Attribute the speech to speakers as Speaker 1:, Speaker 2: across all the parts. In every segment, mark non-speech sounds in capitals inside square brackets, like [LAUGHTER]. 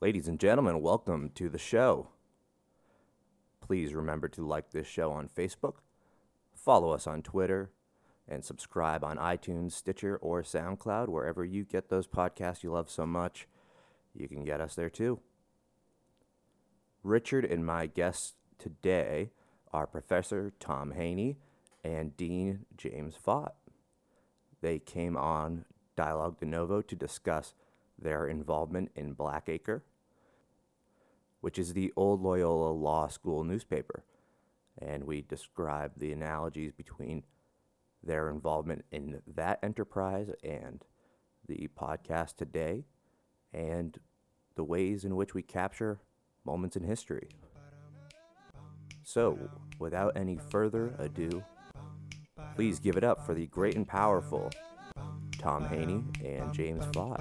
Speaker 1: Ladies and gentlemen, welcome to the show. Please remember to like this show on Facebook, follow us on Twitter, and subscribe on iTunes, Stitcher, or SoundCloud, wherever you get those podcasts you love so much. You can get us there too. Richard and my guests today are Professor Tom Haney and Dean James Faught. They came on Dialogue de Novo to discuss their involvement in Blackacre, which is the old Loyola Law School newspaper. And we describe the analogies between their involvement in that enterprise and the podcast today and the ways in which we capture moments in history. So, without any further ado, please give it up for the great and powerful Tom Haney and James Faught.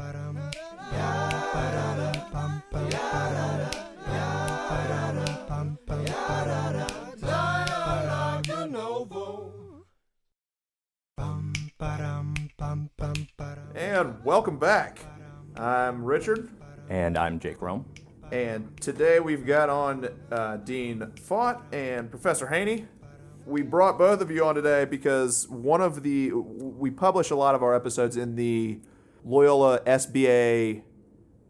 Speaker 2: And welcome back. I'm Richard,
Speaker 1: And I'm Jake Rome.
Speaker 2: and today we've got on uh, Dean Faught and Professor Haney. We brought both of you on today because one of the we publish a lot of our episodes in the Loyola SBA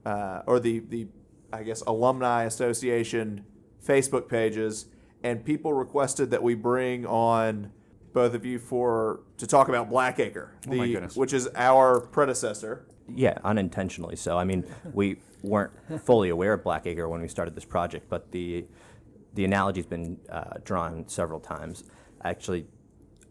Speaker 2: uh, or the the I guess Alumni Association Facebook pages, and people requested that we bring on both of you for to talk about Blackacre,
Speaker 3: Oh
Speaker 2: the
Speaker 3: goodness.
Speaker 2: which is our predecessor.
Speaker 1: Yeah, unintentionally so. I mean, we weren't fully aware of Blackacre when we started this project, but the the analogy's been uh, drawn several times. Actually,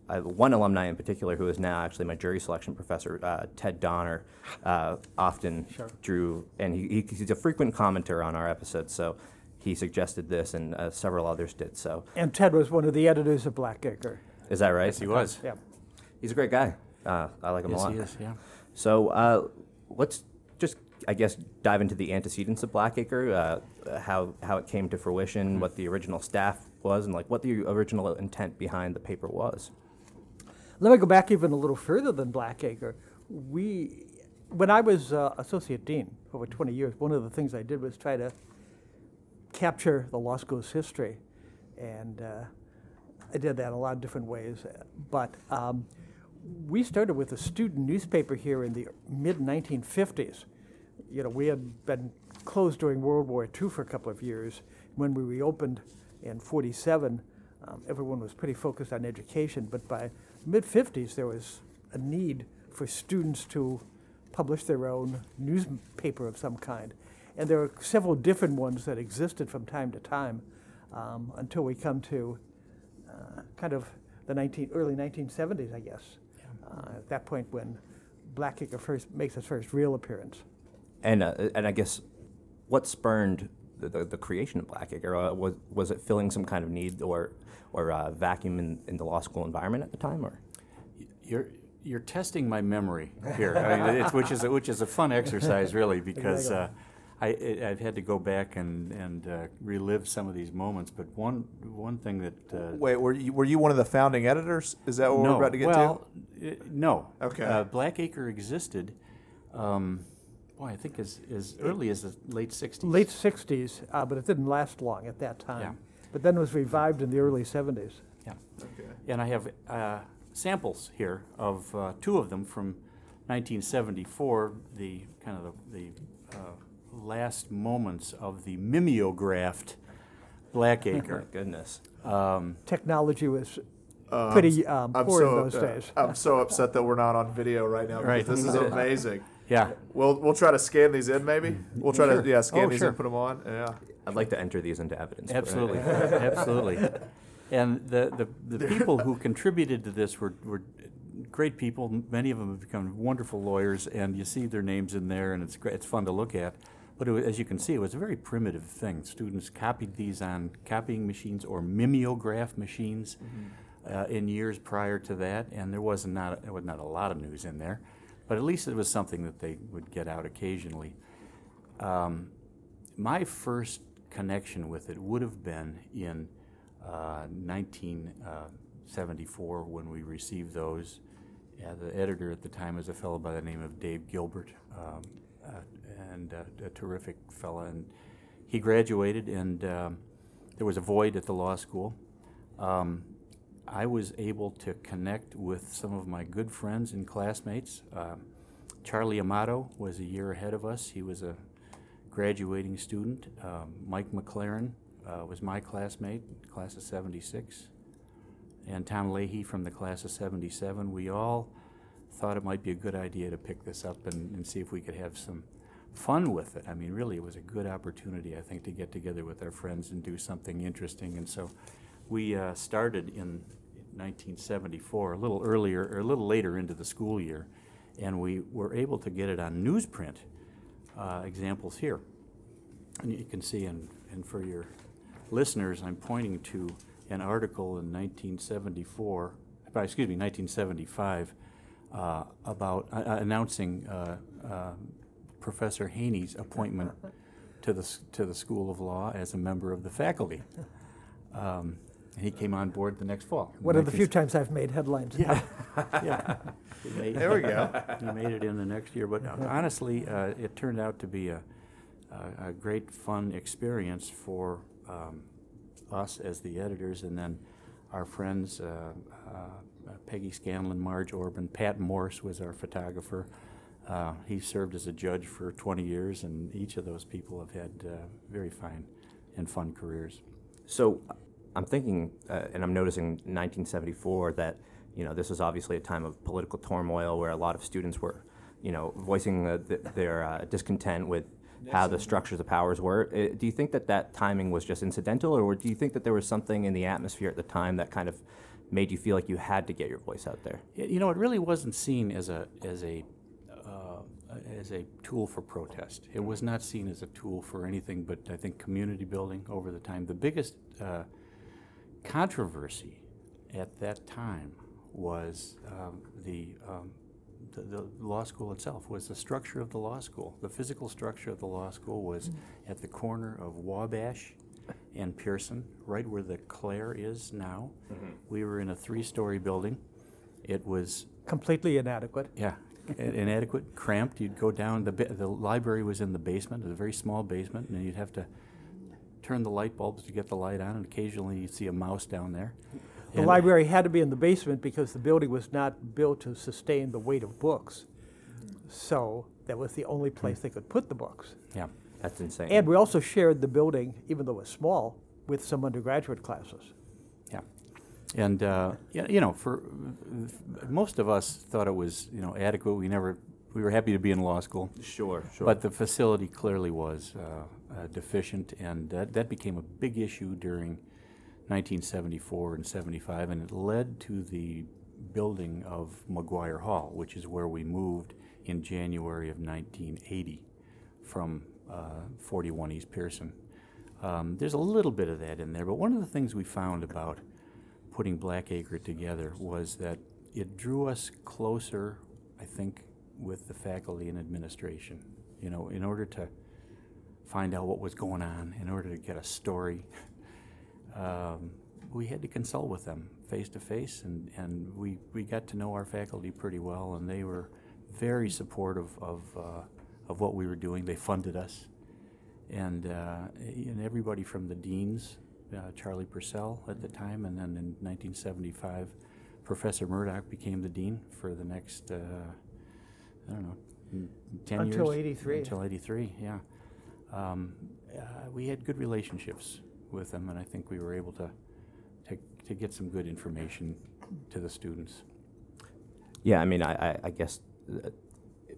Speaker 1: uh, one alumni in particular, who is now actually my jury selection professor, uh, Ted Donner, uh, often drew, and he, he, he's a frequent commenter on our episodes. So he suggested this, and uh, several others did. So
Speaker 4: And Ted was one of the editors of Blackacre.
Speaker 1: is that right?
Speaker 3: Yes, he was.
Speaker 4: Yeah.
Speaker 1: He's a great guy. Uh, I like him
Speaker 3: Yes,
Speaker 1: a lot.
Speaker 3: he is, yeah.
Speaker 1: So uh, let's just, I guess, dive into the antecedents of Blackacre, uh, how how it came to fruition, what the original staff was, and like what the original intent behind the paper was.
Speaker 4: Let me go back even a little further than Blackacre. We, when I was uh, associate dean over 20 years, one of the things I did was try to capture the law school's history, and uh, I did that in a lot of different ways. But um, we started with a student newspaper here in the mid 1950s. You know, we had been closed during World War II for a couple of years. When we reopened in 47, um, everyone was pretty focused on education, but by mid 50s, there was a need for students to publish their own newspaper of some kind. And there are several different ones that existed from time to time um, until we come to uh, kind of the 19, early 1970s, I guess. Uh, at that point when Blackacre first makes its first real appearance.
Speaker 1: And uh, and I guess what spurned the, the, the creation of Blackacre uh, was was it filling some kind of need or or uh, vacuum in, in the law school environment at the time, or
Speaker 3: You're you're testing my memory here, I mean, it's, which is a, which is a fun exercise, really, because uh, I I- I've had to go back and and uh, relive some of these moments. But one one thing that uh,
Speaker 2: Wait, were you, were you one of the founding editors? Is that what
Speaker 3: no,
Speaker 2: we're about to get to?
Speaker 3: well, uh, no.
Speaker 2: Okay.
Speaker 3: Uh, Blackacre existed. Um, boy, I think as as early as the late '60s.
Speaker 4: Late 60s, uh, but it didn't last long at that time.
Speaker 3: Yeah.
Speaker 4: But then it was revived in the early 70s.
Speaker 3: Yeah.
Speaker 2: Okay.
Speaker 3: And I have uh, samples here of uh, two of them from 1974, the kind of the, the uh, last moments of the mimeographed Blackacre. [LAUGHS]
Speaker 1: goodness.
Speaker 3: um,
Speaker 4: Technology was
Speaker 2: Uh,
Speaker 4: pretty um,
Speaker 2: I'm
Speaker 4: poor
Speaker 2: so,
Speaker 4: in those
Speaker 2: uh,
Speaker 4: days.
Speaker 2: I'm so upset that we're not on video right now. because
Speaker 3: Right.
Speaker 2: This is [LAUGHS] amazing.
Speaker 3: Yeah.
Speaker 2: We'll we'll try to scan these in. Maybe we'll try to yeah scan
Speaker 3: Oh,
Speaker 2: these
Speaker 3: sure.
Speaker 2: and put them on. Yeah.
Speaker 1: I'd like to enter these into evidence.
Speaker 3: Absolutely, [LAUGHS] absolutely. And the, the, the [LAUGHS] people who contributed to this were, were great people. Many of them have become wonderful lawyers, and you see their names in there, and it's great. It's fun to look at. But it was, as you can see, it was a very primitive thing. Students copied these on copying machines or mimeograph machines uh, in years prior to that, and there was not there was not a lot of news in there, but at least it was something that they would get out occasionally. Um, my first connection with it would have been in uh, 1974 when we received those. Uh, the editor at the time was a fellow by the name of Dave Gilbert. Um, uh, and uh, a terrific fellow. And he graduated, and um, there was a void at the law school. Um, I was able to connect with some of my good friends and classmates. Um, Charlie Amato was a year ahead of us. He was a graduating student. Um, Mike McLaren uh, was my classmate, class of 76. And Tom Leahy from the class of 77. We all thought it might be a good idea to pick this up and, and see if we could have some fun with it. I mean, really, it was a good opportunity, I think, to get together with our friends and do something interesting. And so we uh, started in 1974, a little earlier, or a little later into the school year, and we were able to get it on newsprint. Uh, examples here. And you can see, and, and for your listeners, I'm pointing to an article in 1974, uh, excuse me, 1975, uh, about uh, uh, announcing uh, Professor Haney's appointment to the, to the School of Law as a member of the faculty. Um, he came on board the next fall. in
Speaker 4: One of the few times I've made headlines.
Speaker 3: Yeah, [LAUGHS] yeah. Made-
Speaker 2: There we go. [LAUGHS]
Speaker 3: He made it in the next year, but honestly, uh, it turned out to be a, a, a great fun experience for um, us as the editors, and then our friends, uh, uh, Peggy Scanlon, Marge Orban, Pat Morse was our photographer. Uh, he served as a judge for 20 years, and each of those people have had uh, very fine and fun careers.
Speaker 1: So I'm thinking, uh, and I'm noticing 1974 that you know this was obviously a time of political turmoil where a lot of students were, you know, voicing uh, th- their uh, discontent with how the structures of powers were. Uh, do you think that that timing was just incidental, or do you think that there was something in the atmosphere at the time that kind of made you feel like you had to get your voice out there?
Speaker 3: You know, it really wasn't seen as a as a uh, as a tool for protest. It was not seen as a tool for anything but I think community building over the time. The biggest uh, controversy at that time was um, the, um, the the law school itself. Was the structure of the law school. The physical structure of the law school was at the corner of Wabash and Pearson, right where the Clare is now. We were in a three-story building. It was
Speaker 4: Completely inadequate.
Speaker 3: yeah, inadequate, cramped. You'd go down, the, the library was in the basement, it was a very small basement, and you'd have to turn the light bulbs to get the light on, and occasionally you'd see a mouse down there.
Speaker 4: The
Speaker 3: And-
Speaker 4: library had to be in the basement because the building was not built to sustain the weight of books. So that was the only place they could put the books.
Speaker 3: Yeah,
Speaker 1: That's insane.
Speaker 4: And we also shared the building, even though it was small, with some undergraduate classes.
Speaker 3: yeah. And, uh, you know, for, most of us thought it was, you know, adequate. We never, we were happy to be in law school.
Speaker 1: sure, sure.
Speaker 3: But the facility clearly was uh, uh, deficient, and that, that became a big issue during 1974 and 75, and it led to the building of McGuire Hall, which is where we moved in January of 1980 from uh, 41 East Pearson. Um, there's a little bit of that in there, but one of the things we found about putting Blackacre together was that it drew us closer, I think, with the faculty and administration. You know, in order to find out what was going on, in order to get a story, [LAUGHS] um, we had to consult with them face to face, and, and we, we got to know our faculty pretty well, and they were very supportive of, uh, of what we were doing. They funded us. And, uh, and everybody from the deans, uh, Charlie Purcell at the time, and then in 1975, Professor Murdock became the dean for the next, uh, I don't know, n- 10 years.
Speaker 4: Until 83.
Speaker 3: Until 83, yeah. Um, uh, we had good relationships with them, and I think we were able to, to, to get some good information to the students.
Speaker 1: Yeah, I mean, I, I, I guess uh,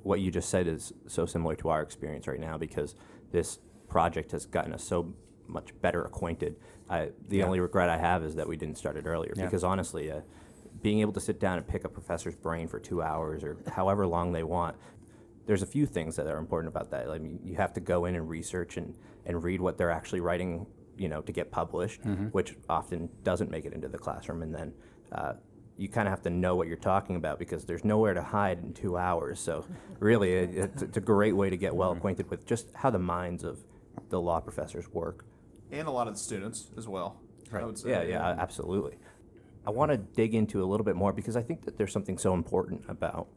Speaker 1: what you just said is so similar to our experience right now because this project has gotten us so much better acquainted. I, the
Speaker 3: Yeah.
Speaker 1: only regret I have is that we didn't start it earlier
Speaker 3: Yeah.
Speaker 1: because honestly, uh, being able to sit down and pick a professor's brain for two hours or however long they want, there's a few things that are important about that. I mean, you have to go in and research and, and read what they're actually writing, you know, to get published, which often doesn't make it into the classroom. And then uh, you kind of have to know what you're talking about because there's nowhere to hide in two hours. So really, it, it's, it's a great way to get well acquainted with just how the minds of the law professors work.
Speaker 2: and a lot of the students as well. I
Speaker 3: Right.
Speaker 2: would say.
Speaker 1: Yeah, yeah, absolutely. I want to dig into a little bit more because I think that there's something so important about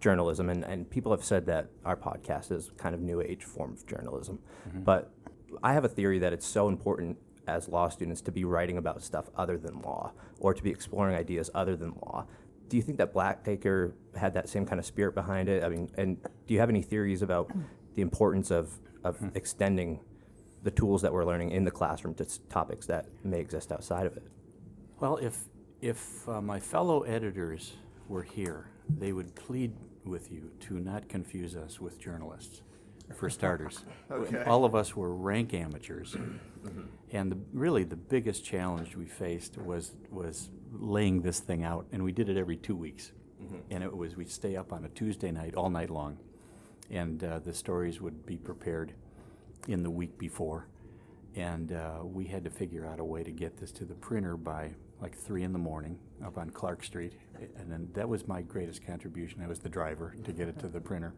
Speaker 1: journalism, and, and people have said that our podcast is kind of new age form of journalism. Mm-hmm. But I have a theory that it's so important as law students to be writing about stuff other than law or to be exploring ideas other than law. Do you think that Blackacre had that same kind of spirit behind it? I mean, and do you have any theories about the importance of, of hmm. extending the tools that we're learning in the classroom to s- topics that may exist outside of it?
Speaker 3: Well, if, if uh, my fellow editors were here, they would plead with you to not confuse us with journalists, for starters. [LAUGHS]
Speaker 2: Okay.
Speaker 3: All of us were rank amateurs. [CLEARS THROAT] And the, really, the biggest challenge we faced was, was laying this thing out, and we did it every two weeks. And it was, we'd stay up on a Tuesday night, all night long, and uh, the stories would be prepared in the week before. And uh, we had to figure out a way to get this to the printer by like three in the morning up on Clark Street. And then that was my greatest contribution. I was the driver to get it to the printer.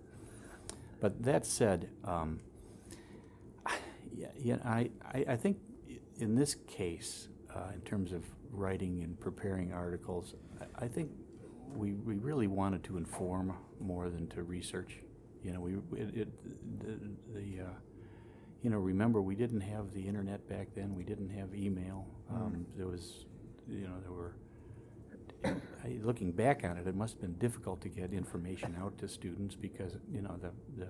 Speaker 3: But that said, um, yeah, yeah, I, I, I think in this case, uh, in terms of writing and preparing articles, I, I think we, we really wanted to inform more than to research. You know, we, it, it, the, the uh, you know, remember, we didn't have the internet back then, we didn't have email. Um, There was, you know, there were, looking back on it, it must have been difficult to get information out to students because, you know, the, the,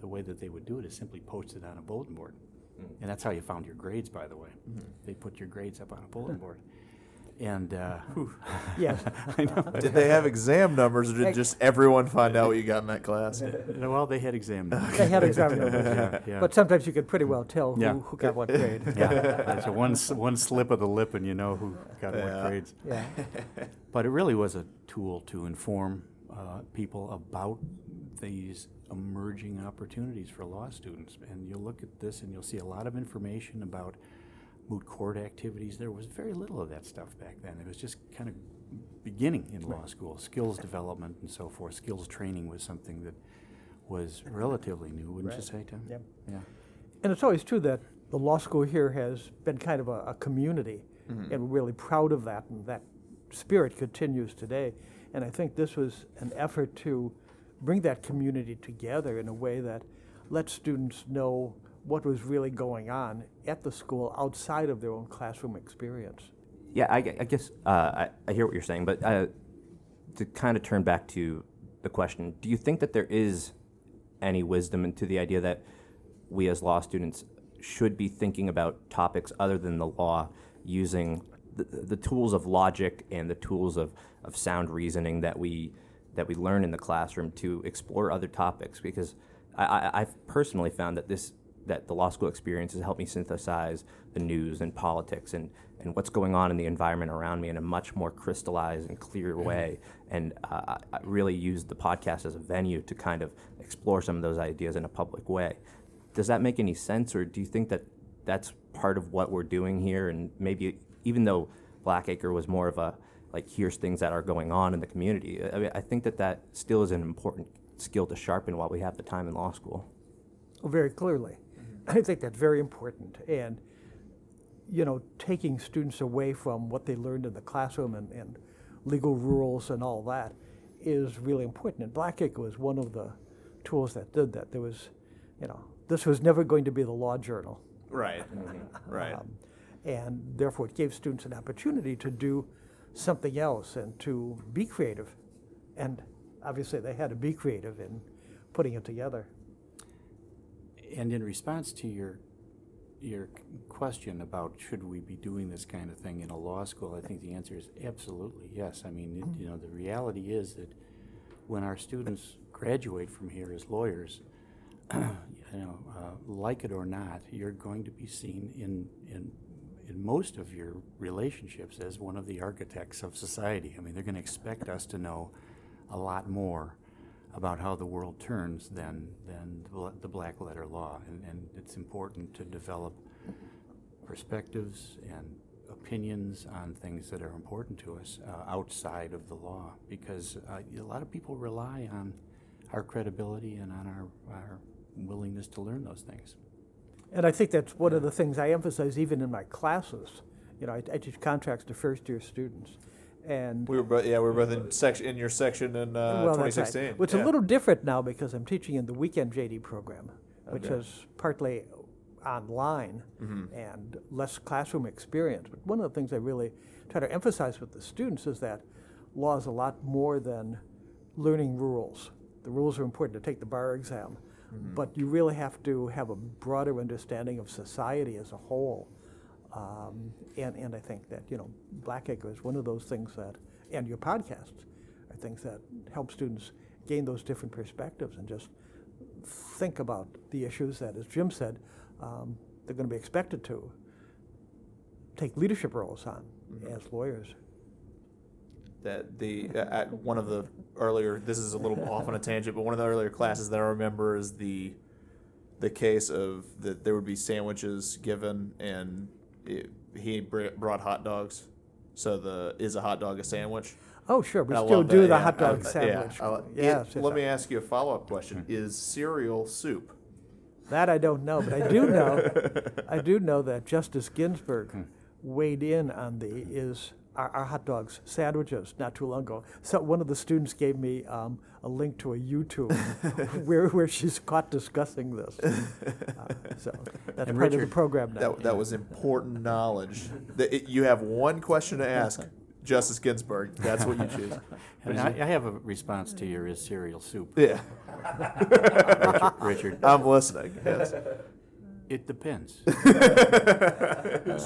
Speaker 3: the way that they would do it is simply post it on a bulletin board. Hmm. And that's how you found your grades, by the way. Hmm. They put your grades up on a bulletin [LAUGHS] board. And, uh, [LAUGHS]
Speaker 4: Yes. [LAUGHS]
Speaker 3: I know.
Speaker 2: Did they have exam numbers, or did just everyone find out what you got in that class? [LAUGHS]
Speaker 3: Well, they had exam numbers.
Speaker 4: They had exam numbers,
Speaker 3: Yeah, yeah.
Speaker 4: But sometimes you could pretty well tell
Speaker 3: Yeah.
Speaker 4: who, who got what grade.
Speaker 3: Yeah, it's a one, one slip of the lip and you know who got
Speaker 2: Yeah.
Speaker 3: what grades.
Speaker 4: Yeah.
Speaker 3: But it really was a tool to inform uh, people about these emerging opportunities for law students. And you'll look at this and you'll see a lot of information about moot court activities. There was very little of that stuff back then. It was just kind of beginning in law school, skills development and so forth. Skills training was something that was relatively new, wouldn't you say, Tim?
Speaker 4: Yep.
Speaker 3: Yeah.
Speaker 4: And it's always true that the law school here has been kind of a, a community, mm-hmm. and we're really proud of that, and that spirit continues today. And I think this was an effort to bring that community together in a way that let students know what was really going on at the school outside of their own classroom experience.
Speaker 1: Yeah, I, I guess uh, I, I hear what you're saying, but uh, to kind of turn back to the question, do you think that there is any wisdom into the idea that we as law students should be thinking about topics other than the law using the, the tools of logic and the tools of, of sound reasoning that we that we learn in the classroom to explore other topics because I, I've personally found that this that the law school experience has helped me synthesize the news and politics and, and what's going on in the environment around me in a much more crystallized and clear way. And uh, I I really used the podcast as a venue to kind of explore some of those ideas in a public way. Does that make any sense, or do you think that that's part of what we're doing here? And maybe even though Blackacre was more of a like here's things that are going on in the community, I, mean, I think that that still is an important skill to sharpen while we have the time in law school.
Speaker 4: Oh, very clearly. I think that's very important. And, you know, taking students away from what they learned in the classroom and, and legal rules and all that is really important. And Blackacre was one of the tools that did that. There was, you know, this was never going to be the law journal.
Speaker 2: Right. [LAUGHS] Right.
Speaker 4: Um, and therefore, it gave students an opportunity to do something else and to be creative. And obviously, they had to be creative in putting it together.
Speaker 3: And in response to your, your question about should we be doing this kind of thing in a law school, I think the answer is absolutely yes. I mean, it- you know, the reality is that when our students graduate from here as lawyers, [CLEARS THROAT] you know, uh, like it or not, you're going to be seen in, in, in most of your relationships as one of the architects of society. I mean, they're going to expect us to know a lot more about how the world turns than, than the black letter law. And, and it's important to develop perspectives and opinions on things that are important to us uh, outside of the law because uh, a lot of people rely on our credibility and on our, our willingness to learn those things.
Speaker 4: And I think that's one of the things I emphasize even in my classes. You know, I, I teach contracts to first year students. And
Speaker 2: We were both, yeah, we were both in section in your section in uh,
Speaker 4: well, that's right.
Speaker 2: 2016.
Speaker 4: Well, it's
Speaker 2: yeah.
Speaker 4: a little different now because I'm teaching in the weekend JD program, which
Speaker 2: Okay.
Speaker 4: is partly online
Speaker 2: Mm-hmm.
Speaker 4: and less classroom experience. But one of the things I really try to emphasize with the students is that law is a lot more than learning rules. The rules are important to take the bar exam,
Speaker 2: Mm-hmm.
Speaker 4: but you really have to have a broader understanding of society as a whole. Um, and, and I think that, you know, Blackacre is one of those things that, and your podcasts are things that help students gain those different perspectives and just think about the issues that, as Jim said, um, they're going to be expected to take leadership roles on as lawyers.
Speaker 2: that the at one of the earlier this is a little off on a tangent but one of the earlier classes that i remember is the the case of that there would be sandwiches given and it, he br- brought hot dogs so the is a hot dog a sandwich
Speaker 4: Oh, sure, we
Speaker 2: I
Speaker 4: still do
Speaker 2: that,
Speaker 4: the
Speaker 2: yeah.
Speaker 4: hot dog
Speaker 2: Uh,
Speaker 4: sandwich.
Speaker 2: yeah, I
Speaker 4: yes,
Speaker 2: it- let me ask you a follow-up question is cereal soup
Speaker 4: That I don't know, but I do know, [LAUGHS] I do know that Justice Ginsburg weighed in on the is our, our hot dogs sandwiches not too long ago. So one of the students gave me um, a link to a YouTube [LAUGHS] where where she's caught discussing this. [LAUGHS] Uh, so that's
Speaker 3: And
Speaker 4: part of the program now.
Speaker 2: that, that was important knowledge that it, you have one question to ask justice ginsburg that's what you [LAUGHS] choose
Speaker 3: And I, I have a response to your is cereal soup,
Speaker 2: yeah
Speaker 3: Richard. Richard.
Speaker 2: i'm listening yes
Speaker 3: It depends.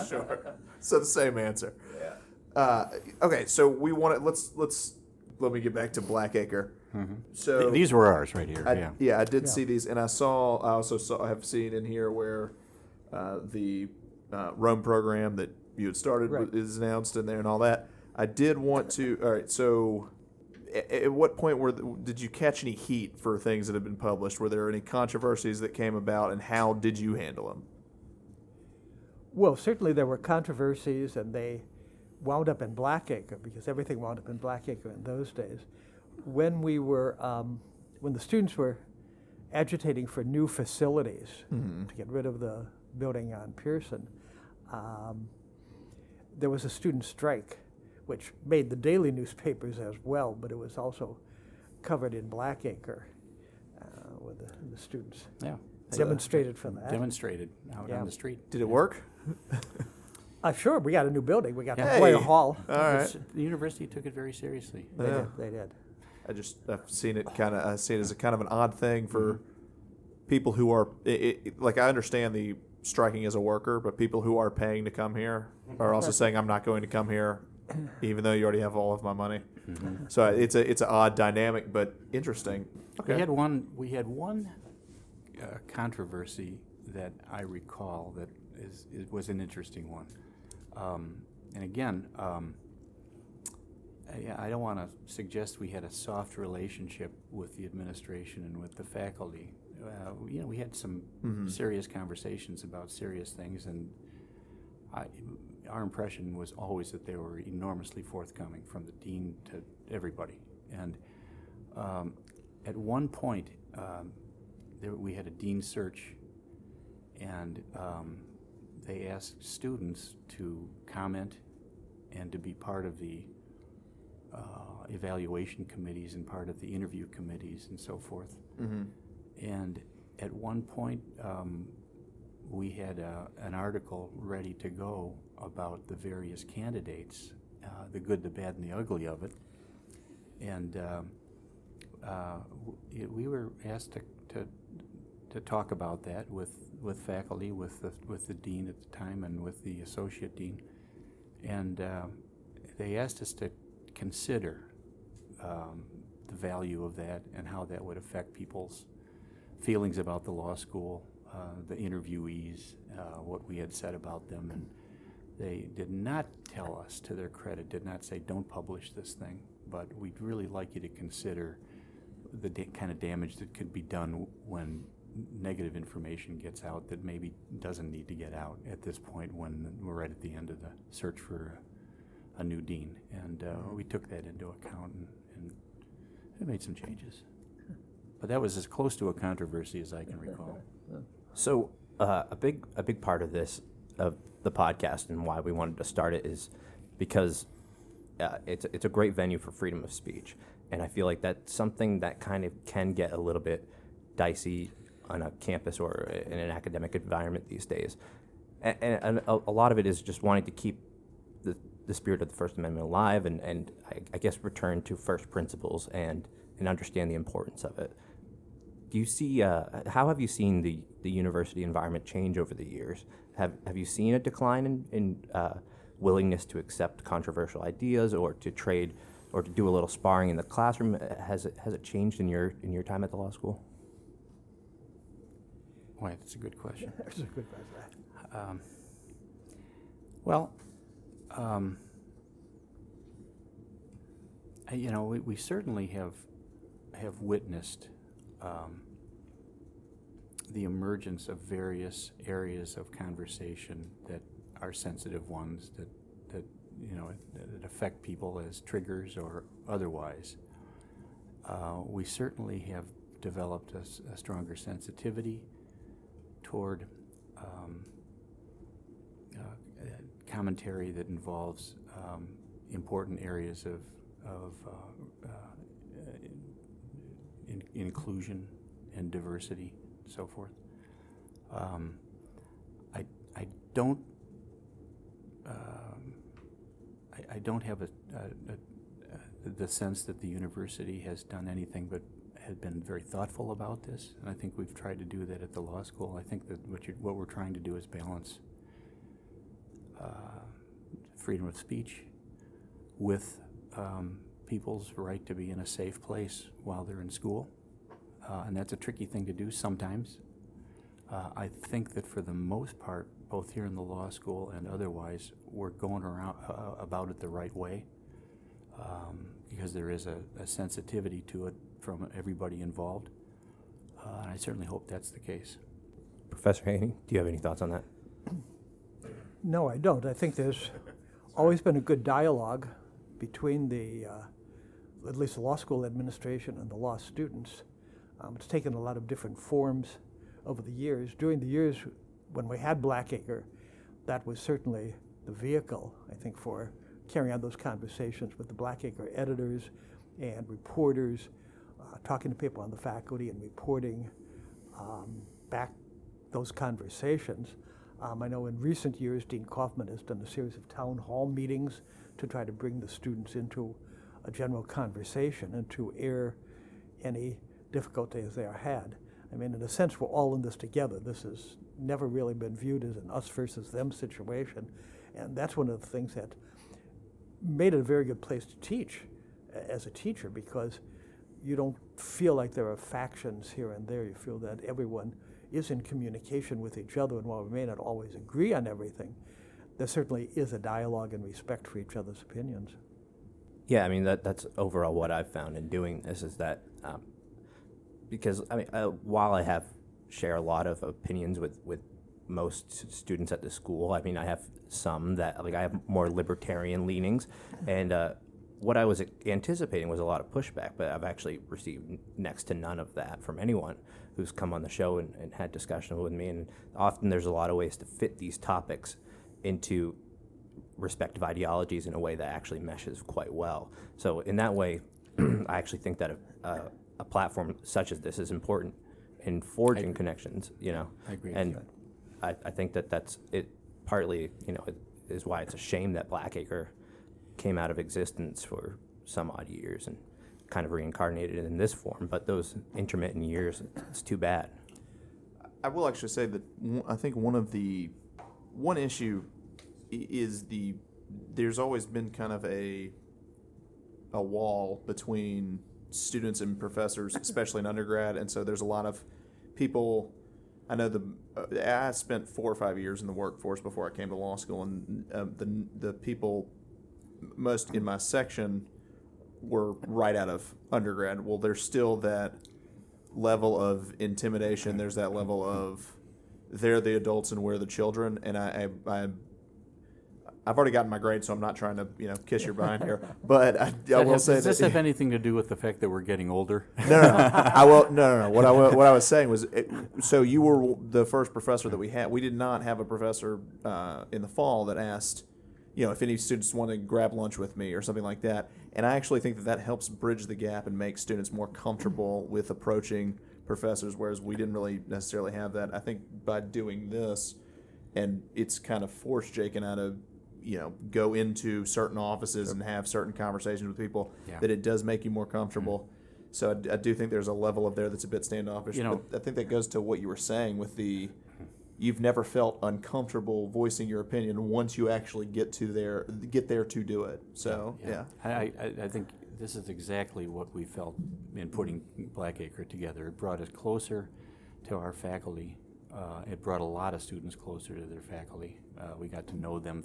Speaker 2: sure. So the same answer. Uh, okay, so we want to let's let's let me get back to Blackacre. So
Speaker 3: Th- These were ours right here,
Speaker 2: I,
Speaker 3: yeah.
Speaker 2: yeah, I did
Speaker 4: Yeah.
Speaker 2: see these, and I saw I also saw I have seen in here where uh, the uh, Rome program that you had started
Speaker 4: Right.
Speaker 2: w- is announced in there and all that. I did want to. All right, so. At what point were the, did you catch any heat for things that have been published? Were there any controversies that came about, and how did you handle them?
Speaker 4: Well, certainly there were controversies, and they wound up in Blackacre because everything wound up in Blackacre in those days. When we were, um, when the students were agitating for new facilities to get rid of the building on Pearson, um, there was a student strike, which made the daily newspapers as well, but it was also covered in Blackacre uh, with the, the students
Speaker 3: Yeah.
Speaker 4: demonstrated for that.
Speaker 3: Demonstrated out
Speaker 4: Yeah.
Speaker 3: on the street.
Speaker 2: Did it work?
Speaker 4: Uh, sure, we got a new building. We got
Speaker 3: Yeah.
Speaker 4: the Boyer
Speaker 2: Hey.
Speaker 4: Hall.
Speaker 2: All right.
Speaker 3: The university took it very seriously.
Speaker 4: They
Speaker 2: Yeah.
Speaker 4: did. They did.
Speaker 2: I just I've seen it kind of I see it as a kind of an odd thing for
Speaker 3: Mm-hmm.
Speaker 2: people who are it, it, like I understand the striking as a worker, but people who are paying to come here are also saying I'm not going to come here, even though you already have all of my money.
Speaker 3: Mm-hmm.
Speaker 2: So it's a it's an odd dynamic, but interesting. Okay.
Speaker 3: We had one. We had one uh, controversy that I recall that is, is was an interesting one. Um, and again, um, I, I don't want to suggest we had a soft relationship with the administration and with the faculty. Uh, you know, we had some serious conversations about serious things, and I, our impression was always that they were enormously forthcoming, from the dean to everybody. And um, at one point, um, there, we had a dean search, and um, they asked students to comment and to be part of the uh, evaluation committees and part of the interview committees and so forth. And at one point, um, we had a, an article ready to go about the various candidates, uh, the good, the bad, and the ugly of it. And um, uh, it- we were asked to, to, to talk about that with, with faculty, with the, with the dean at the time, and with the associate dean. And uh, they asked us to consider um, the value of that and how that would affect people's feelings about the law school, uh, the interviewees, uh, what we had said about them, and they did not tell us, to their credit, did not say, don't publish this thing, but we'd really like you to consider the da- kind of damage that could be done when negative information gets out that maybe doesn't need to get out at this point when we're right at the end of the search for a, new dean. And uh, we took that into account and, and made some changes. But that was as close to a controversy as I can recall.
Speaker 1: So uh, a big a big part of this of the podcast and why we wanted to start it is because uh, it's it's a great venue for freedom of speech, and I feel like that's something that kind of can get a little bit dicey on a campus or in an academic environment these days, and, and a, a lot of it is just wanting to keep the the spirit of the First Amendment alive, and and I, I guess return to first principles and and understand the importance of it. Do you see uh, how have you seen the, the university environment change over the years? Have have you seen a decline in, in uh, willingness to accept controversial ideas or to trade or to do a little sparring in the classroom? Has it has it changed in your in your time at the law school?
Speaker 3: Why, that's a good question. [LAUGHS]
Speaker 4: That's a good question.
Speaker 3: Um, well, um, you know, we, we certainly have have witnessed um, the emergence of various areas of conversation that are sensitive ones that that you know that affect people as triggers or otherwise. Uh, we certainly have developed a stronger sensitivity toward um, commentary that involves um, important areas of, of uh, uh, in, inclusion and diversity, and so forth. Um, I, I don't um, I, I don't have a, a, a, a, the sense that the university has done anything but had been very thoughtful about this, and I think we've tried to do that at the law school. I think that what, what we're trying to do is balance uh, freedom of speech with um, people's right to be in a safe place while they're in school. Uh, and that's a tricky thing to do sometimes. Uh, I think that for the most part, both here in the law school and otherwise, we're going around uh, about it the right way um, because there is a, a sensitivity to it from everybody involved. Uh, and I certainly hope that's the case.
Speaker 1: Professor Haney, do you have any thoughts on that?
Speaker 4: No, I don't. I think there's always been a good dialogue between the, uh, at least the law school administration and the law students. Um, it's taken a lot of different forms over the years. During the years when we had Blackacre, that was certainly the vehicle, I think, for carrying on those conversations with the Blackacre editors and reporters, uh, talking to people on the faculty and reporting um, back those conversations. Um, I know in recent years, Dean Kaufman has done a series of town hall meetings to try to bring the students into a general conversation and to air any difficulties they are had. I mean, in a sense, we're all in this together. This has never really been viewed as an us versus them situation. And that's one of the things that made it a very good place to teach as a teacher because you don't feel like there are factions here and there. You feel that everyone is in communication with each other, and while we may not always agree on everything, there certainly is a dialogue and respect for each other's opinions.
Speaker 1: Yeah, I mean that that's overall what I've found in doing this is that um, because I mean uh, while I have share a lot of opinions with with most students at the school, I mean I have some that like I have more libertarian leanings, [LAUGHS] and uh, what I was anticipating was a lot of pushback, but I've actually received next to none of that from anyone who's come on the show and, and had discussion with me. And often there's a lot of ways to fit these topics into respective ideologies in a way that actually meshes quite well. So in that way, [CLEARS THROAT] I actually think that a, a, a platform such as this is important in forging connections. You know,
Speaker 3: I agree
Speaker 1: and. I, I think that that's it. Partly, you know, it is why it's a shame that Blackacre came out of existence for some odd years and kind of reincarnated in this form. But those intermittent years, it's too bad.
Speaker 2: I will actually say that I think one of the one issue is the there's always been kind of a a wall between students and professors, [LAUGHS] especially in undergrad, and so there's a lot of people. I know the uh, I spent four or five years in the workforce before I came to law school, and uh, the the people most in my section were right out of undergrad. Well, there's still that level of intimidation. There's that level of they're the adults and we're the children. And I, I, I I've already gotten my grade, so I'm not trying to you know kiss your behind here. [LAUGHS] But I, I will
Speaker 3: has-
Speaker 2: say
Speaker 3: does this
Speaker 2: that
Speaker 3: have anything to do with the fact that we're getting older?
Speaker 2: no, no, no. [LAUGHS] I will. No, no, no. What I what I was saying was, it, so you were the first professor that we had. We did not have a professor uh, in the fall that asked, you know, if any students want to grab lunch with me or something like that. And I actually think that that helps bridge the gap and make students more comfortable with approaching professors, whereas we didn't really necessarily have that. I think by doing this, and it's kind of forced Jake and I to, you know, go into certain offices and have certain conversations with people,
Speaker 3: Yeah.
Speaker 2: that it does make you more comfortable. Mm-hmm. So I, I do think there's a level of there that's a bit standoffish.
Speaker 3: You know-
Speaker 2: but I think that goes to what you were saying with the you've never felt uncomfortable voicing your opinion once you actually get to there get there to do it. So yeah.
Speaker 3: I, I, I think this is exactly what we felt in putting Blackacre together. It brought us closer to our faculty. Uh, it brought a lot of students closer to their faculty. Uh, we got to know them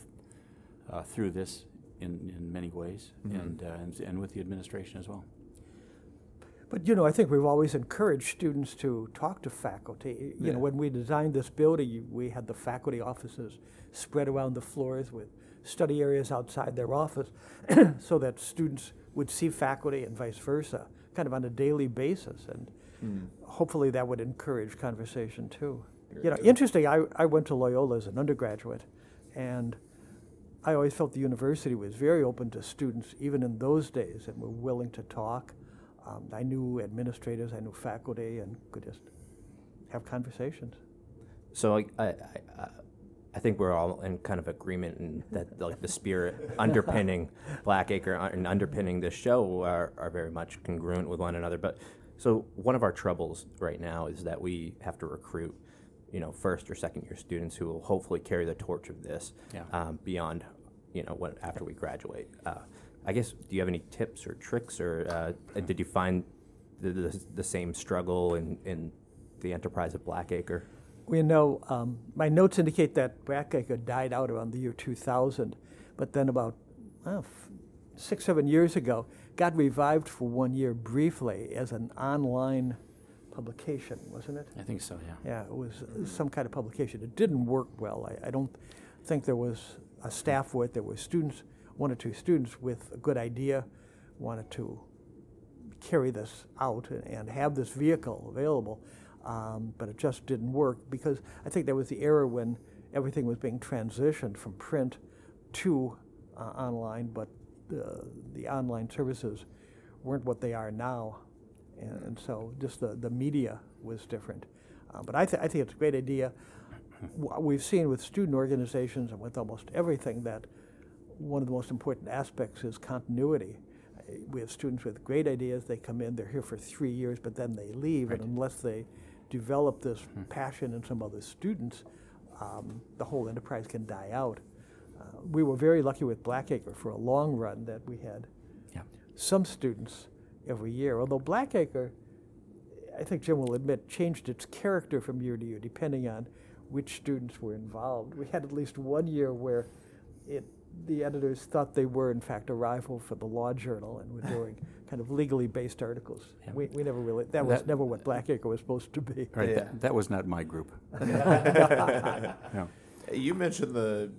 Speaker 3: uh, through this in, in many ways,
Speaker 2: Mhm.
Speaker 3: and, uh, and and with the administration as well.
Speaker 4: But, you know, I think we've always encouraged students to talk to faculty. You
Speaker 2: Yeah.
Speaker 4: know, when we designed this building, we had the faculty offices spread around the floors with study areas outside their office [CLEARS THROAT] so that students would see faculty and vice versa, kind of on a daily basis. And
Speaker 2: Mm.
Speaker 4: hopefully that would encourage conversation too.
Speaker 2: Very
Speaker 4: You know,
Speaker 2: good.
Speaker 4: interesting, I, I went to Loyola as an undergraduate, and I always felt the university was very open to students, even in those days, and were willing to talk. Um, I knew administrators, I knew faculty, and could just have conversations.
Speaker 1: So I, I, I, I think we're all in kind of agreement in that like the spirit [LAUGHS] underpinning Blackacre and underpinning this show are, are very much congruent with one another. But so one of our troubles right now is that we have to recruit, you know, first or second year students who will hopefully carry the torch of this
Speaker 3: Yeah.
Speaker 1: um, beyond, you know, when after we graduate. Uh, I guess do you have any tips or tricks, or uh, did you find the, the, the same struggle in, in the enterprise of Blackacre?
Speaker 4: We know, um, my notes indicate that Blackacre died out around the year 2000, but then about well, f- six, seven years ago, got revived for one year briefly as an online publication, wasn't it?
Speaker 3: I think so, yeah.
Speaker 4: Yeah, it was uh, some kind of publication. It didn't work well. I, I don't think there was a staff with. It, there were students, one or two students with a good idea, wanted to carry this out and, have this vehicle available, um, but it just didn't work because I think that was the era when everything was being transitioned from print to uh, online, but the, the online services weren't what they are now. And, and so just the, the media was different. Uh, but I, th- I think it's a great idea. We've seen with student organizations and with almost everything that one of the most important aspects is continuity. We have students with great ideas, they come in, they're here for three years, but then they leave,
Speaker 3: Right.
Speaker 4: and unless they develop this passion in some other students, um, the whole enterprise can die out. Uh, we were very lucky with Blackacre for a long run that we had
Speaker 3: Yeah.
Speaker 4: some students every year. Although Blackacre, I think Jim will admit, changed its character from year to year depending on which students were involved. We had at least one year where it, the editors thought they were in fact a rival for the Law Journal and were doing [LAUGHS] kind of legally based articles.
Speaker 3: Yeah.
Speaker 4: We, we never really, that was never what Blackacre was supposed to be.
Speaker 3: Right,
Speaker 2: Yeah.
Speaker 3: that, that was not my group. [LAUGHS] [LAUGHS] Yeah.
Speaker 2: You mentioned the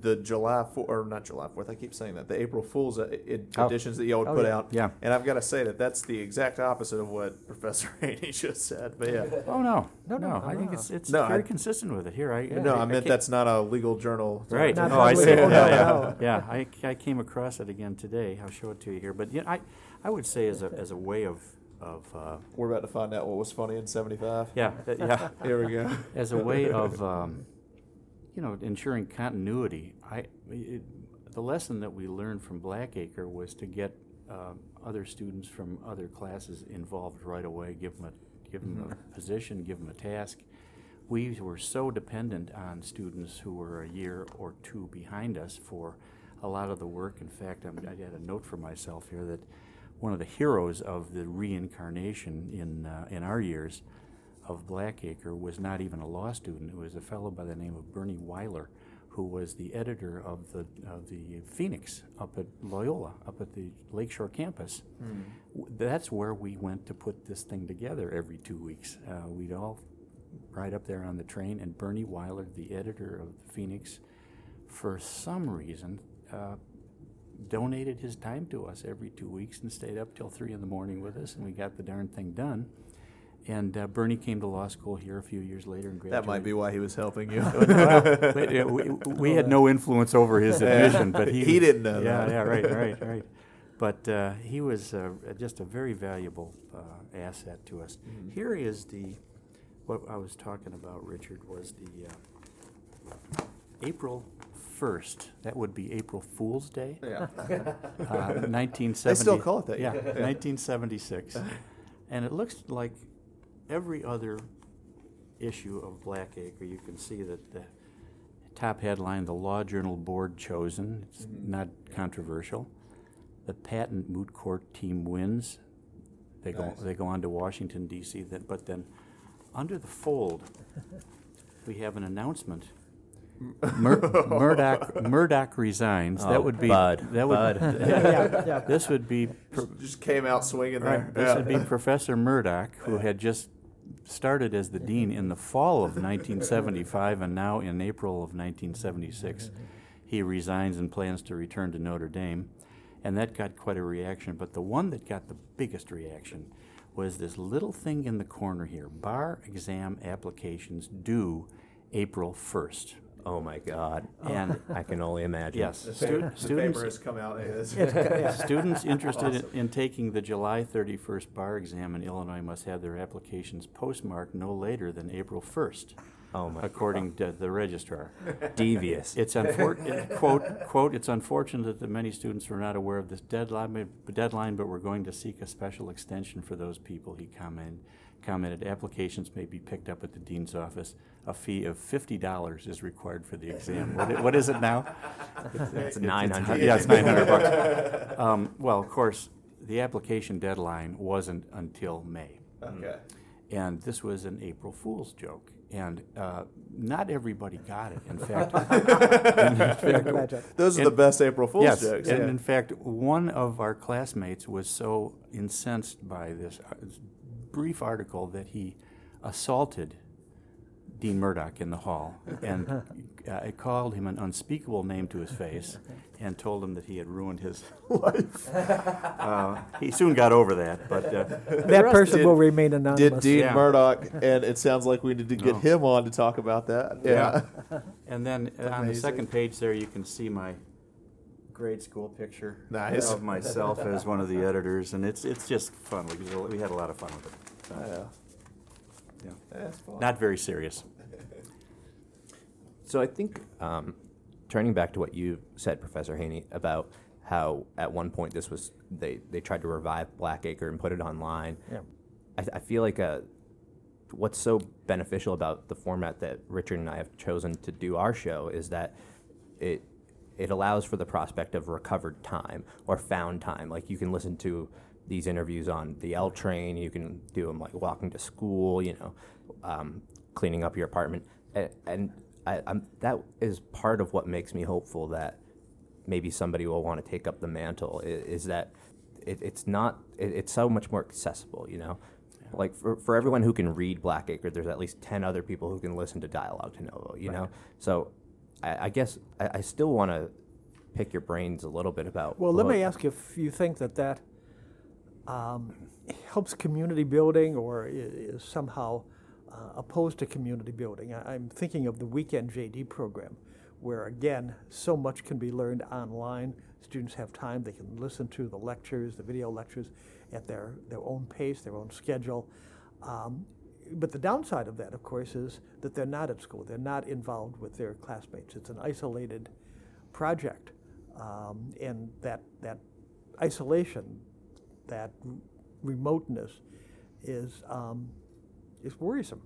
Speaker 2: the July 4th, or not July 4th, I keep saying that, the April Fool's uh,
Speaker 3: Oh.
Speaker 2: editions that y'all would
Speaker 4: Oh,
Speaker 2: put
Speaker 4: yeah.
Speaker 2: out.
Speaker 3: Yeah.
Speaker 2: And I've got to say that that's the exact opposite of what [LAUGHS] Professor Haney just said. But yeah.
Speaker 3: Oh, no,
Speaker 4: No,
Speaker 3: no,
Speaker 4: no,
Speaker 3: I think it's, it's
Speaker 2: No,
Speaker 3: very
Speaker 2: I-
Speaker 3: consistent with it. Here, I.
Speaker 2: no, I, meant
Speaker 3: ca-
Speaker 2: that's not a legal journal.
Speaker 3: Right.
Speaker 4: Not
Speaker 3: oh, I see.
Speaker 4: way.
Speaker 3: Yeah, yeah. yeah I, I came across it again today. I'll show it to you here. But yeah, I, I would say as a, as a way of, of uh,
Speaker 2: We're about to find out what was funny in 75.
Speaker 3: yeah, that- yeah,
Speaker 2: Here we go.
Speaker 3: as a way of, um, you know, ensuring continuity. I, it, the lesson that we learned from Blackacre was to get uh, other students from other classes involved right away. Give them a, give them a position, give them a task. We were so dependent on students who were a year or two behind us for a lot of the work. In fact, I'm, I had a note for myself here that one of the heroes of the reincarnation in uh, in our years of Blackacre was not even a law student. It was a fellow by the name of Bernie Weiler, who was the editor of the of the Phoenix up at Loyola, up at the Lakeshore campus. W- That's where we went to put this thing together every two weeks. Uh, we'd all ride up there on the train, and Bernie Weiler, the editor of the Phoenix, for some reason. Uh, donated his time to us every two weeks and stayed up till three in the morning with us, and we got the darn thing done. And uh, Bernie came to law school here a few years later and graduated.
Speaker 2: That might be why he was helping you. [LAUGHS]
Speaker 3: Well, [LAUGHS] but, uh, we, we had no influence over his admission, but he
Speaker 2: He didn't know
Speaker 3: Yeah,
Speaker 2: that.
Speaker 3: yeah, right, [LAUGHS] right, right. But uh, he was uh, just a very valuable uh, asset to us.
Speaker 2: Mm-hmm.
Speaker 3: Here is the what I was talking about. Richard was the uh, April first. That would be April Fool's Day,
Speaker 2: yeah.
Speaker 3: uh, 1970.
Speaker 2: They still call it that,
Speaker 3: Yeah,
Speaker 2: yeah.
Speaker 3: 1976, and it looks like every other issue of Blackacre. You can see that the top headline: the Law Journal Board chosen. It's
Speaker 2: Mm-hmm.
Speaker 3: not controversial. The patent moot court team wins. They go. They go on to Washington D.C. Then, but then, under the fold, we have an announcement. [LAUGHS] Mur- Murdock Murdock resigns.
Speaker 1: Oh,
Speaker 3: that would be
Speaker 1: Bud,
Speaker 3: That would.
Speaker 1: Bud. [LAUGHS]
Speaker 4: Yeah, yeah.
Speaker 3: This would be pr-
Speaker 2: Just came out swinging there.
Speaker 3: Right, this
Speaker 2: Yeah.
Speaker 3: would be Professor Murdock, who had just started as the dean in the fall of 1975 and now in April of 1976. He resigns and plans to return to Notre Dame, and that got quite a reaction. But the one that got the biggest reaction was this little thing in the corner here bar exam applications due April 1st.
Speaker 1: Oh my God. [LAUGHS]
Speaker 3: And
Speaker 1: I can only imagine.
Speaker 3: yes,
Speaker 2: The
Speaker 3: stu-
Speaker 2: paper, the
Speaker 3: students
Speaker 2: paper has come out. [LAUGHS] It is. [LAUGHS]
Speaker 3: Students interested in, in taking the July 31st bar exam in Illinois must have their applications postmarked no later than April 1st,
Speaker 1: Oh my.
Speaker 3: according to the registrar.
Speaker 1: Devious.
Speaker 3: It's unfor- quote, quote, "It's unfortunate that many students were not aware of this deadline, but- deadline, but we're going to seek a special extension for those people," he commented. Commented, "Applications may be picked up at the dean's office. A fee of $50 is required for the exam." What i- What is it now? [LAUGHS]
Speaker 1: It's 900.
Speaker 3: Yeah, it's nine hundred bucks. Um, well, of course, the application deadline wasn't until May,
Speaker 2: Okay.
Speaker 3: and this was an April Fool's joke, and uh, not everybody got it. In [LAUGHS] fact, in fact,
Speaker 2: Those are the
Speaker 3: And-
Speaker 2: best April Fool's
Speaker 3: yes,
Speaker 2: jokes.
Speaker 3: and
Speaker 2: yeah.
Speaker 3: in fact, one of our classmates was so incensed by this uh, brief article that he assaulted Dean Murdock in the hall and uh, called him an unspeakable name to his face and told him that he had ruined his [LAUGHS] life. uh, he soon got over that, but uh,
Speaker 4: That person
Speaker 2: did-
Speaker 4: will remain anonymous.
Speaker 2: Did Dean
Speaker 3: Yeah.
Speaker 2: Murdock, [LAUGHS] and it sounds like we need to get
Speaker 3: Oh.
Speaker 2: him on to talk about that. Yeah.
Speaker 3: and then uh, on the second page there you can see my grade school picture
Speaker 2: Nice.
Speaker 3: of myself as one of the editors, and it's it's just fun. We, we had a lot of fun with it. So,
Speaker 2: Yeah.
Speaker 3: yeah.
Speaker 2: That's fun.
Speaker 3: Not very serious. [LAUGHS]
Speaker 1: So I think um, turning back to what you said, Professor Haney, about how at one point this was they, they tried to revive Blackacre and put it online.
Speaker 4: Yeah.
Speaker 1: I, I feel like uh what's so beneficial about the format that Richard and I have chosen to do our show is that it it allows for the prospect of recovered time or found time. Like you can listen to these interviews on the L train. You can do them like walking to school. You know, um, cleaning up your apartment, and, and I, I'm, that is part of what makes me hopeful that maybe somebody will want to take up the mantle. Is, is that it, it's not it, it's so much more accessible. You know. Like for, for everyone who can read Blackacre, there's at least ten other people who can listen to Dialogue de Novo. You know, so I, I guess I, I still want to pick your brains a little bit about.
Speaker 4: Well, let me ask you if you think that that um, helps community building or is somehow uh, opposed to community building. I, I'm thinking of the weekend JD program, where again, so much can be learned online. Students have time; they can listen to the lectures, the video lectures, at their their own pace, their own schedule. Um, but the downside of that, of course, is that they're not at school. They're not involved with their classmates. It's an isolated project, um, and that that isolation, that remoteness, is um, is worrisome.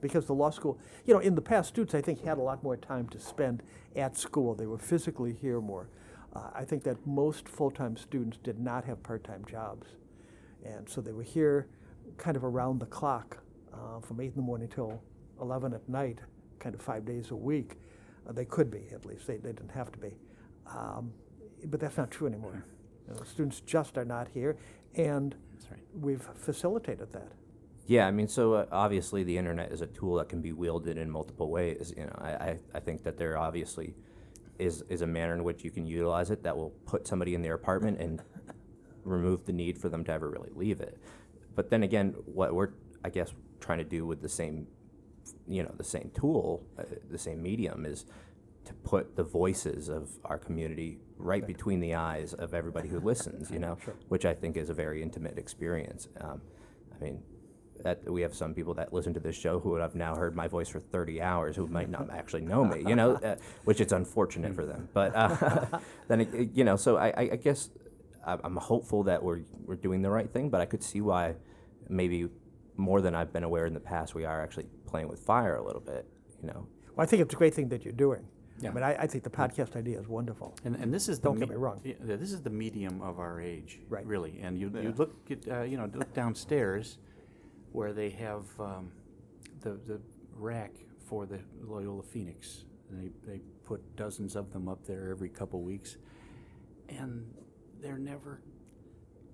Speaker 4: Because the law school, you know, in the past, students I think had a lot more time to spend at school. They were physically here more. Uh, I think that most full-time students did not have part-time jobs, and so they were here, kind of around the clock, uh, from eight in the morning till eleven at night, kind of five days a week. Uh, they could be at least. They, they didn't have to be, um, but that's not true anymore. You know, students just are not here, and
Speaker 3: right.
Speaker 4: we've facilitated that.
Speaker 1: Yeah, I mean, so uh, obviously the internet is a tool that can be wielded in multiple ways. You know, I, I, I think that there obviously is is a manner in which you can utilize it that will put somebody in their apartment and remove the need for them to ever really leave it. But then again, what we're I guess, trying to do with the same, you know, the same tool, uh, the same medium is to put the voices of our community right between the eyes of everybody who listens, you know, which I think is a very intimate experience. Um, I mean, that we have some people that listen to this show who have now heard my voice for 30 hours who might not [LAUGHS] actually know me, you know, uh, which it's unfortunate for them. But uh, [LAUGHS] then, it, it- you know, so I, I guess I'm hopeful that we're, we're doing the right thing, but I could see why maybe more than I've been aware in the past, we are actually playing with fire a little bit, you know.
Speaker 4: Well, I think it's a great thing that you're doing.
Speaker 3: Yeah.
Speaker 4: I mean, I, I think the podcast idea is wonderful.
Speaker 3: And, and this is the
Speaker 4: Don't get me wrong.
Speaker 3: yeah, this is the medium of our age,
Speaker 4: Right.
Speaker 3: really. And you,
Speaker 2: Yeah.
Speaker 3: you look at uh, you know look downstairs, where they have um, the the rack for the Loyola Phoenix. And they they put dozens of them up there every couple weeks, and they're never.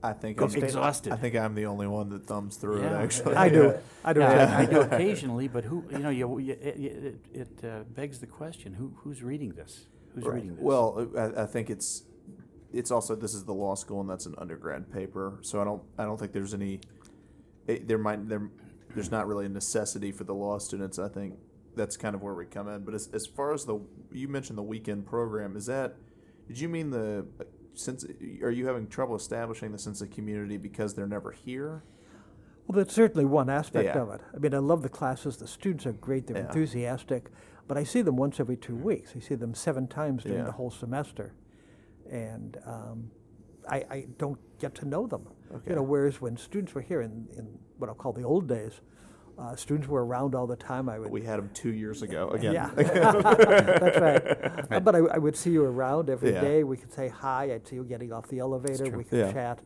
Speaker 2: I think
Speaker 3: Go
Speaker 2: I'm,
Speaker 3: exhausted.
Speaker 2: I think I'm the only one that thumbs through it. Actually,
Speaker 4: I do. I do.
Speaker 3: Yeah, I, I do [LAUGHS] occasionally, but who you know you, you it, it, it uh, begs the question: who who's reading this? Who's
Speaker 2: Right.
Speaker 3: reading this?
Speaker 2: Well, I, I think it's it's also this is the law school and that's an undergrad paper, so I don't I don't think there's any it, there might there there's not really a necessity for the law students. I think that's kind of where we come in. But as as far as the you mentioned the weekend program, is that did you mean the sense are you having trouble establishing the sense of community because they're never here?
Speaker 4: Well, that's certainly one aspect
Speaker 2: Yeah.
Speaker 4: of it. I mean, I love the classes. The students are great. They're
Speaker 2: Yeah.
Speaker 4: enthusiastic. But I see them once every two weeks. I see them seven times during
Speaker 2: Yeah.
Speaker 4: the whole semester, and um, I, I don't get to know them.
Speaker 2: Okay.
Speaker 4: You know, whereas when students were here in, in what I'll call the old days, uh, students were around all the time. I would
Speaker 2: We had them two years ago again.
Speaker 4: Yeah, [LAUGHS] that's right. Uh, But I, I would see you around every
Speaker 2: Yeah.
Speaker 4: day. We could say hi. I'd see you getting off the elevator. We could
Speaker 2: Yeah.
Speaker 4: chat.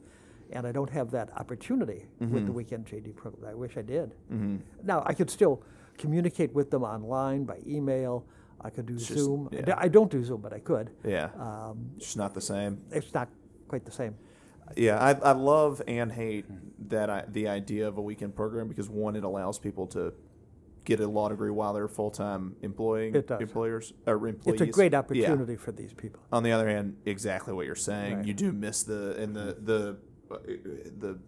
Speaker 4: And I don't have that opportunity with the weekend JD program. I wish I did.
Speaker 2: Mm-hmm.
Speaker 4: Now I could still communicate with them online by email. I could do
Speaker 2: It's
Speaker 4: Zoom. I
Speaker 2: yeah.
Speaker 4: I don't do Zoom, but I could.
Speaker 2: Yeah,
Speaker 4: Um,
Speaker 2: it's just not the same.
Speaker 4: it's not quite the same.
Speaker 2: Yeah, I, I love and hate that I, the idea of a weekend program because one, it allows people to get a law degree while they're full time employing
Speaker 4: It does.
Speaker 2: employers or employees.
Speaker 4: It's a great
Speaker 2: Yeah.
Speaker 4: opportunity for these people.
Speaker 2: On the other hand, exactly what you're saying.
Speaker 4: Right.
Speaker 2: You do miss the and the the uh, the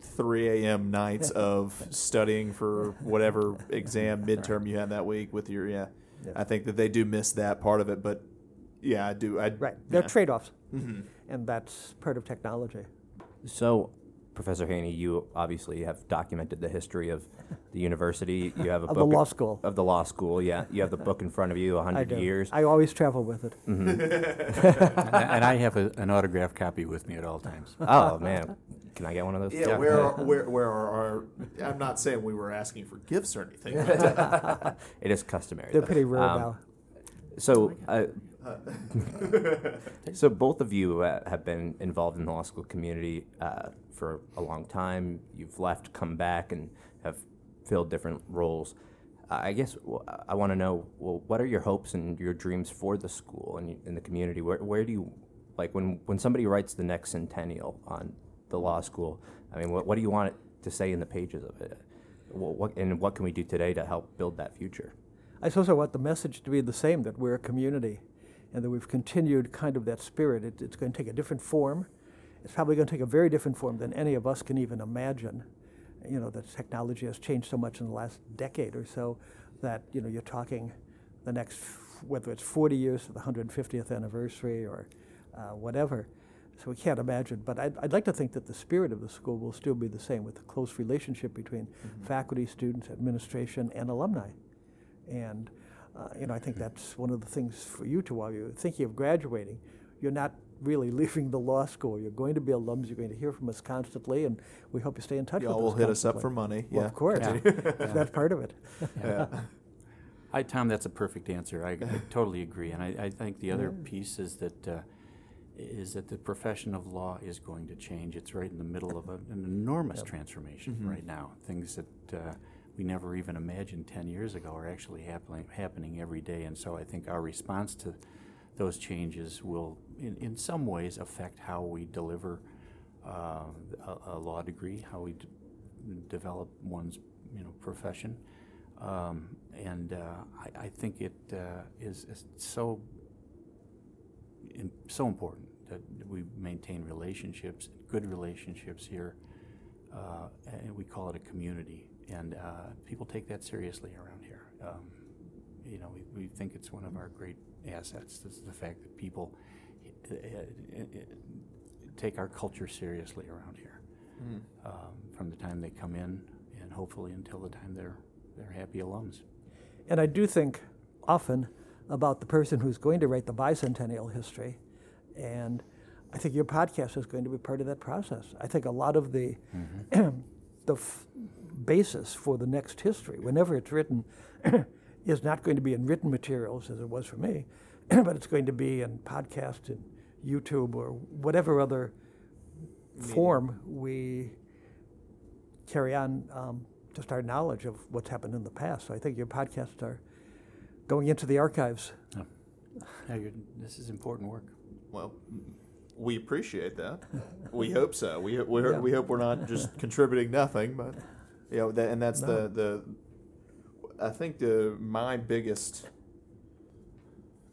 Speaker 2: 3 a.m. nights [LAUGHS] of studying for whatever exam [LAUGHS] midterm you had that week with your yeah.
Speaker 4: Yeah.
Speaker 2: I think that they do miss that part of it, but yeah, I do. I
Speaker 4: Right. There
Speaker 2: yeah.
Speaker 4: are trade offs,
Speaker 2: Mhm.
Speaker 4: And that's part of technology.
Speaker 1: So, Professor Haney, you obviously have documented the history of the university. You [LAUGHS] have a
Speaker 4: Of
Speaker 1: book
Speaker 4: the law school.
Speaker 1: Of the law school, yeah. You have the book in front of you, [LAUGHS]
Speaker 4: I
Speaker 1: 100 years.
Speaker 4: I always travel with it. [LAUGHS]
Speaker 3: and, and I have a, an autographed copy with me at all times.
Speaker 1: oh, man. Can I get one of those?
Speaker 2: Yeah, where are, where where are our? I'm not saying we were asking for gifts or anything. But,
Speaker 1: It is customary.
Speaker 4: They're
Speaker 1: though.
Speaker 4: pretty rare
Speaker 1: Um,
Speaker 4: now.
Speaker 1: So, uh, [LAUGHS] so both of you uh, have been involved in the law school community uh, for a long time. You've left, come back, and have filled different roles. Uh, I guess w- I want to know, well, what are your hopes and your dreams for the school and in the community? Where, where do you, like, when when somebody writes the next centennial on the law school? I mean, what, what do you want it to say in the pages of it? What, what and what can we do today to help build that future?
Speaker 4: I suppose I want the message to be the same that we're a community and that we've continued kind of that spirit. It, it's going to take a different form. It's probably going to take a very different form than any of us can even imagine. You know, that technology has changed so much in the last decade or so that, you know, you're talking the next, whether it's 40 years to the 150th anniversary or uh, whatever. So we can't imagine. But I'd, I'd like to think that the spirit of the school will still be the same with the close relationship between faculty, students, administration, and alumni. And uh, you know, I think that's one of the things for you to while you're thinking of graduating. You're not really [LAUGHS] leaving the law school. You're going to be alums. You're going to hear from us constantly, and we hope you stay in touch
Speaker 2: y'all
Speaker 4: with
Speaker 2: will
Speaker 4: us.
Speaker 2: hit us up for money.
Speaker 4: Well,
Speaker 2: yeah,
Speaker 4: of course.
Speaker 3: Yeah. [LAUGHS]
Speaker 4: that's part of it.
Speaker 2: Yeah. [LAUGHS]
Speaker 3: I, Tom, that's a perfect answer. I, I totally agree, and I, I think the other piece is that uh, is that the profession of law is going to change. It's right in the middle of a, an enormous transformation
Speaker 2: Mhm.
Speaker 3: right now. Things that uh, we never even imagined ten years ago are actually happening happening every day, and so I think our response to those changes will, in, in some ways, affect how we deliver uh, a, a law degree, how we d- develop one's you know profession. Um, and uh, I, I think it uh, is, is so in, so important that we maintain relationships, good relationships here uh, and we call it a community. And uh, people take that seriously around here. Um, you know, we, we think it's one of our great assets. This is the fact that people uh, uh, uh, take our culture seriously around here um, from the time they come in and hopefully until the time they're, they're happy alums.
Speaker 4: And I do think often about the person who's going to write the bicentennial history. And I think your podcast is going to be part of that process. I think a lot of the, [CLEARS THROAT] the f- basis for the next history, whenever it's written, [CLEARS THROAT] is not going to be in written materials as it was for me, [CLEARS THROAT] but it's going to be in podcast and YouTube or whatever other form we carry on um, just our knowledge of what's happened in the past. So I think your podcasts are going into the archives.
Speaker 3: Yeah, you're, this is important work.
Speaker 2: Well, we appreciate that. [LAUGHS] we hope so. We we,
Speaker 4: Yeah.
Speaker 2: we hope we're not just contributing nothing, but you know, that, and that's
Speaker 4: No.
Speaker 2: the the. I think the my biggest.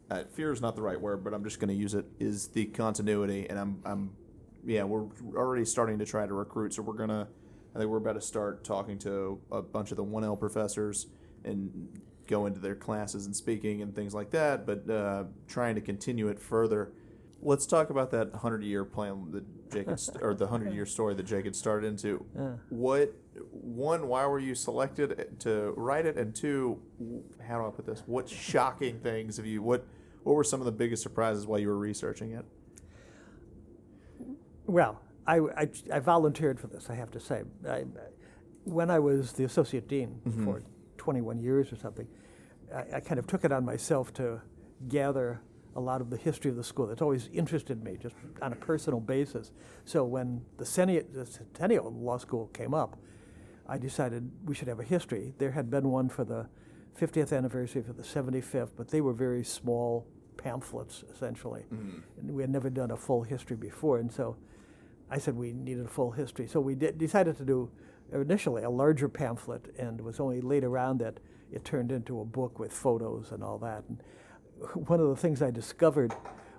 Speaker 2: Uh, fear is not the right word, but I'm just going to use it. Is the continuity, and I'm I'm, yeah, we're already starting to try to recruit. So we're gonna, I think we're about to start talking to a bunch of the one L professors and go into their classes and speaking and things like that. But uh, trying to continue it further. Let's talk about that hundred year plan that Jake st- or the hundred year [LAUGHS] story that Jake had started into.
Speaker 4: Yeah.
Speaker 2: What one? Why were you selected eh, to write it? And two, how do I put this? What shocking things have you? What what were some of the biggest surprises while you were researching it?
Speaker 4: Well, I, I, I volunteered for this, I have to say. I, when I was the associate dean mm-hmm. for 21 years or something, I, I kind of took it on myself to gather a lot of the history of the school. That's always interested me, just on a personal basis. So when the Centennial, the Law School came up, I decided we should have a history. There had been one for the 50th anniversary, for the 75th, but they were very small pamphlets, essentially. Mm-hmm. And we had never done a full history before. And so I said we needed a full history. So we did, decided to do initially a larger pamphlet, and it was only later on that it turned into a book with photos and all that. And [LAUGHS] one of the things I discovered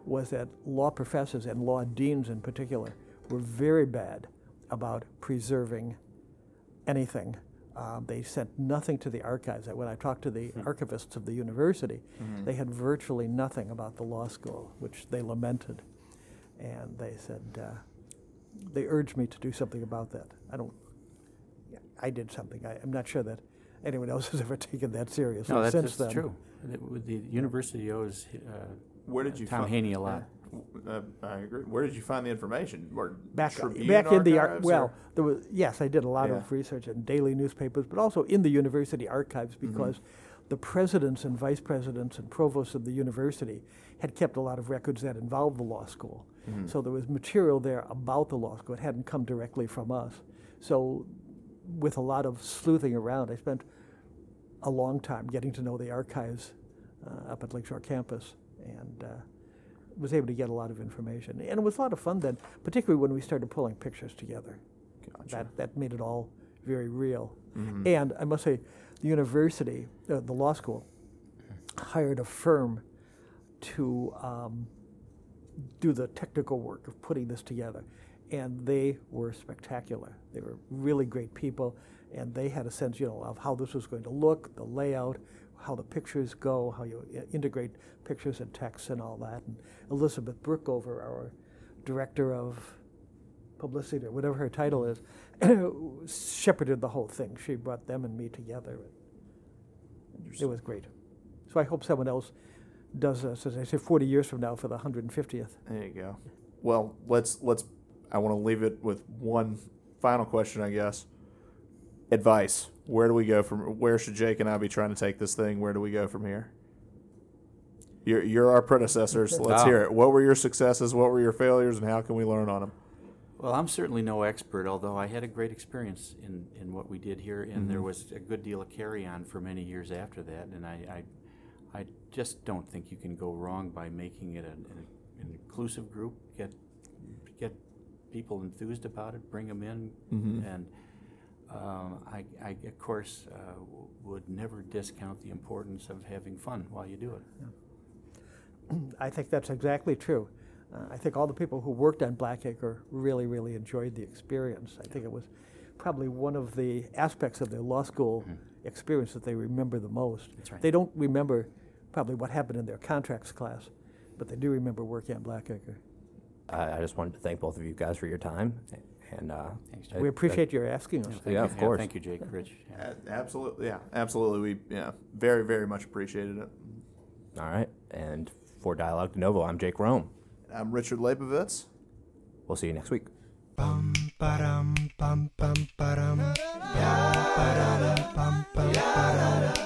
Speaker 4: was that law professors and law deans in particular were very bad about preserving anything. Um, they sent nothing to the archives. When I talked to the archivists of the university, they had virtually nothing about the law school, which they lamented. And they said, uh, they urged me to do something about that. I don't, I did something. I, I'm not sure that anyone [LAUGHS] else has ever taken that seriously
Speaker 3: No, that's,
Speaker 4: since
Speaker 3: that's
Speaker 4: then.
Speaker 3: true. The, with the university owes uh,
Speaker 2: Where did you
Speaker 3: Tom
Speaker 2: find-
Speaker 3: Haney a lot.
Speaker 2: Uh, I agree. Where did you find the information? Or
Speaker 4: back
Speaker 2: Tribune
Speaker 4: back in the ar-
Speaker 2: archives,
Speaker 4: well
Speaker 2: or-
Speaker 4: there was yes i did a lot
Speaker 2: Yeah.
Speaker 4: of research in daily newspapers but also in the university archives
Speaker 2: Mm-hmm.
Speaker 4: because the presidents and vice presidents and provosts of the university had kept a lot of records that involved the law school
Speaker 2: Mm-hmm.
Speaker 4: so there was material there about the law school it hadn't come directly from us so with a lot of sleuthing around i spent a long time getting to know the archives uh, up at lakeshore campus and uh, was able to get a lot of information. And it was a lot of fun then, particularly when we started pulling pictures together.
Speaker 2: Gotcha.
Speaker 4: That, that made it all very real.
Speaker 2: Mm-hmm.
Speaker 4: And I must say, the university, uh, the law school, hired a firm to um, do the technical work of putting this together. And they were spectacular. They were really great people, and they had a sense, you know, of how this was going to look, the layout, how the pictures go, how you uh, integrate pictures and text and all that. And Elizabeth Brookover, our director of publicity or whatever her title is, [COUGHS] shepherded the whole thing. She brought them and me together. It was great. So I hope someone else does this, as I say, 40 years from now for the 150th.
Speaker 2: There you go. Well, let's let's. I want to leave it with one final question, I guess. Advice. Where do we go from? Where should Jake and I be trying to take this thing? Where do we go from here? You're you're our predecessors. So let's
Speaker 3: Wow.
Speaker 2: hear it. What were your successes? What were your failures? And how can we learn on them?
Speaker 3: Well, I'm certainly no expert, although I had a great experience in, in what we did here, and there
Speaker 2: Mhm.
Speaker 3: was a good deal of carry on for many years after that. And I, I, I just don't think you can go wrong by making it an, an, inclusive group. Get get people enthused about it, bring them in,
Speaker 2: Mhm.
Speaker 3: and um, I, I of course uh, would never discount the importance of having fun while you do it. [CLEARS THROAT]
Speaker 4: I think that's exactly true. Uh, I think all the people who worked on Blackacre really, really enjoyed the experience. I think it was probably one of the aspects of their law school experience that they remember the most.
Speaker 3: That's right.
Speaker 4: They don't remember probably what happened in their contracts class, but they do remember working on Blackacre.
Speaker 1: I, I just wanted to thank both of you guys for your time, and uh,
Speaker 3: Thanks,
Speaker 1: Jake.
Speaker 4: we appreciate your asking us.
Speaker 1: yeah, of course.
Speaker 3: thank you, Jake, Rich. Yeah.
Speaker 2: A- absolutely, yeah, absolutely. We yeah, very very much appreciated it.
Speaker 1: All right, and for Dialogue De Novo, I'm Jake Rome.
Speaker 2: And I'm Richard Leibovitz.
Speaker 1: We'll see you next week.
Speaker 5: Bum ba-dum, bum bum ba-dum, bum bum bum bum.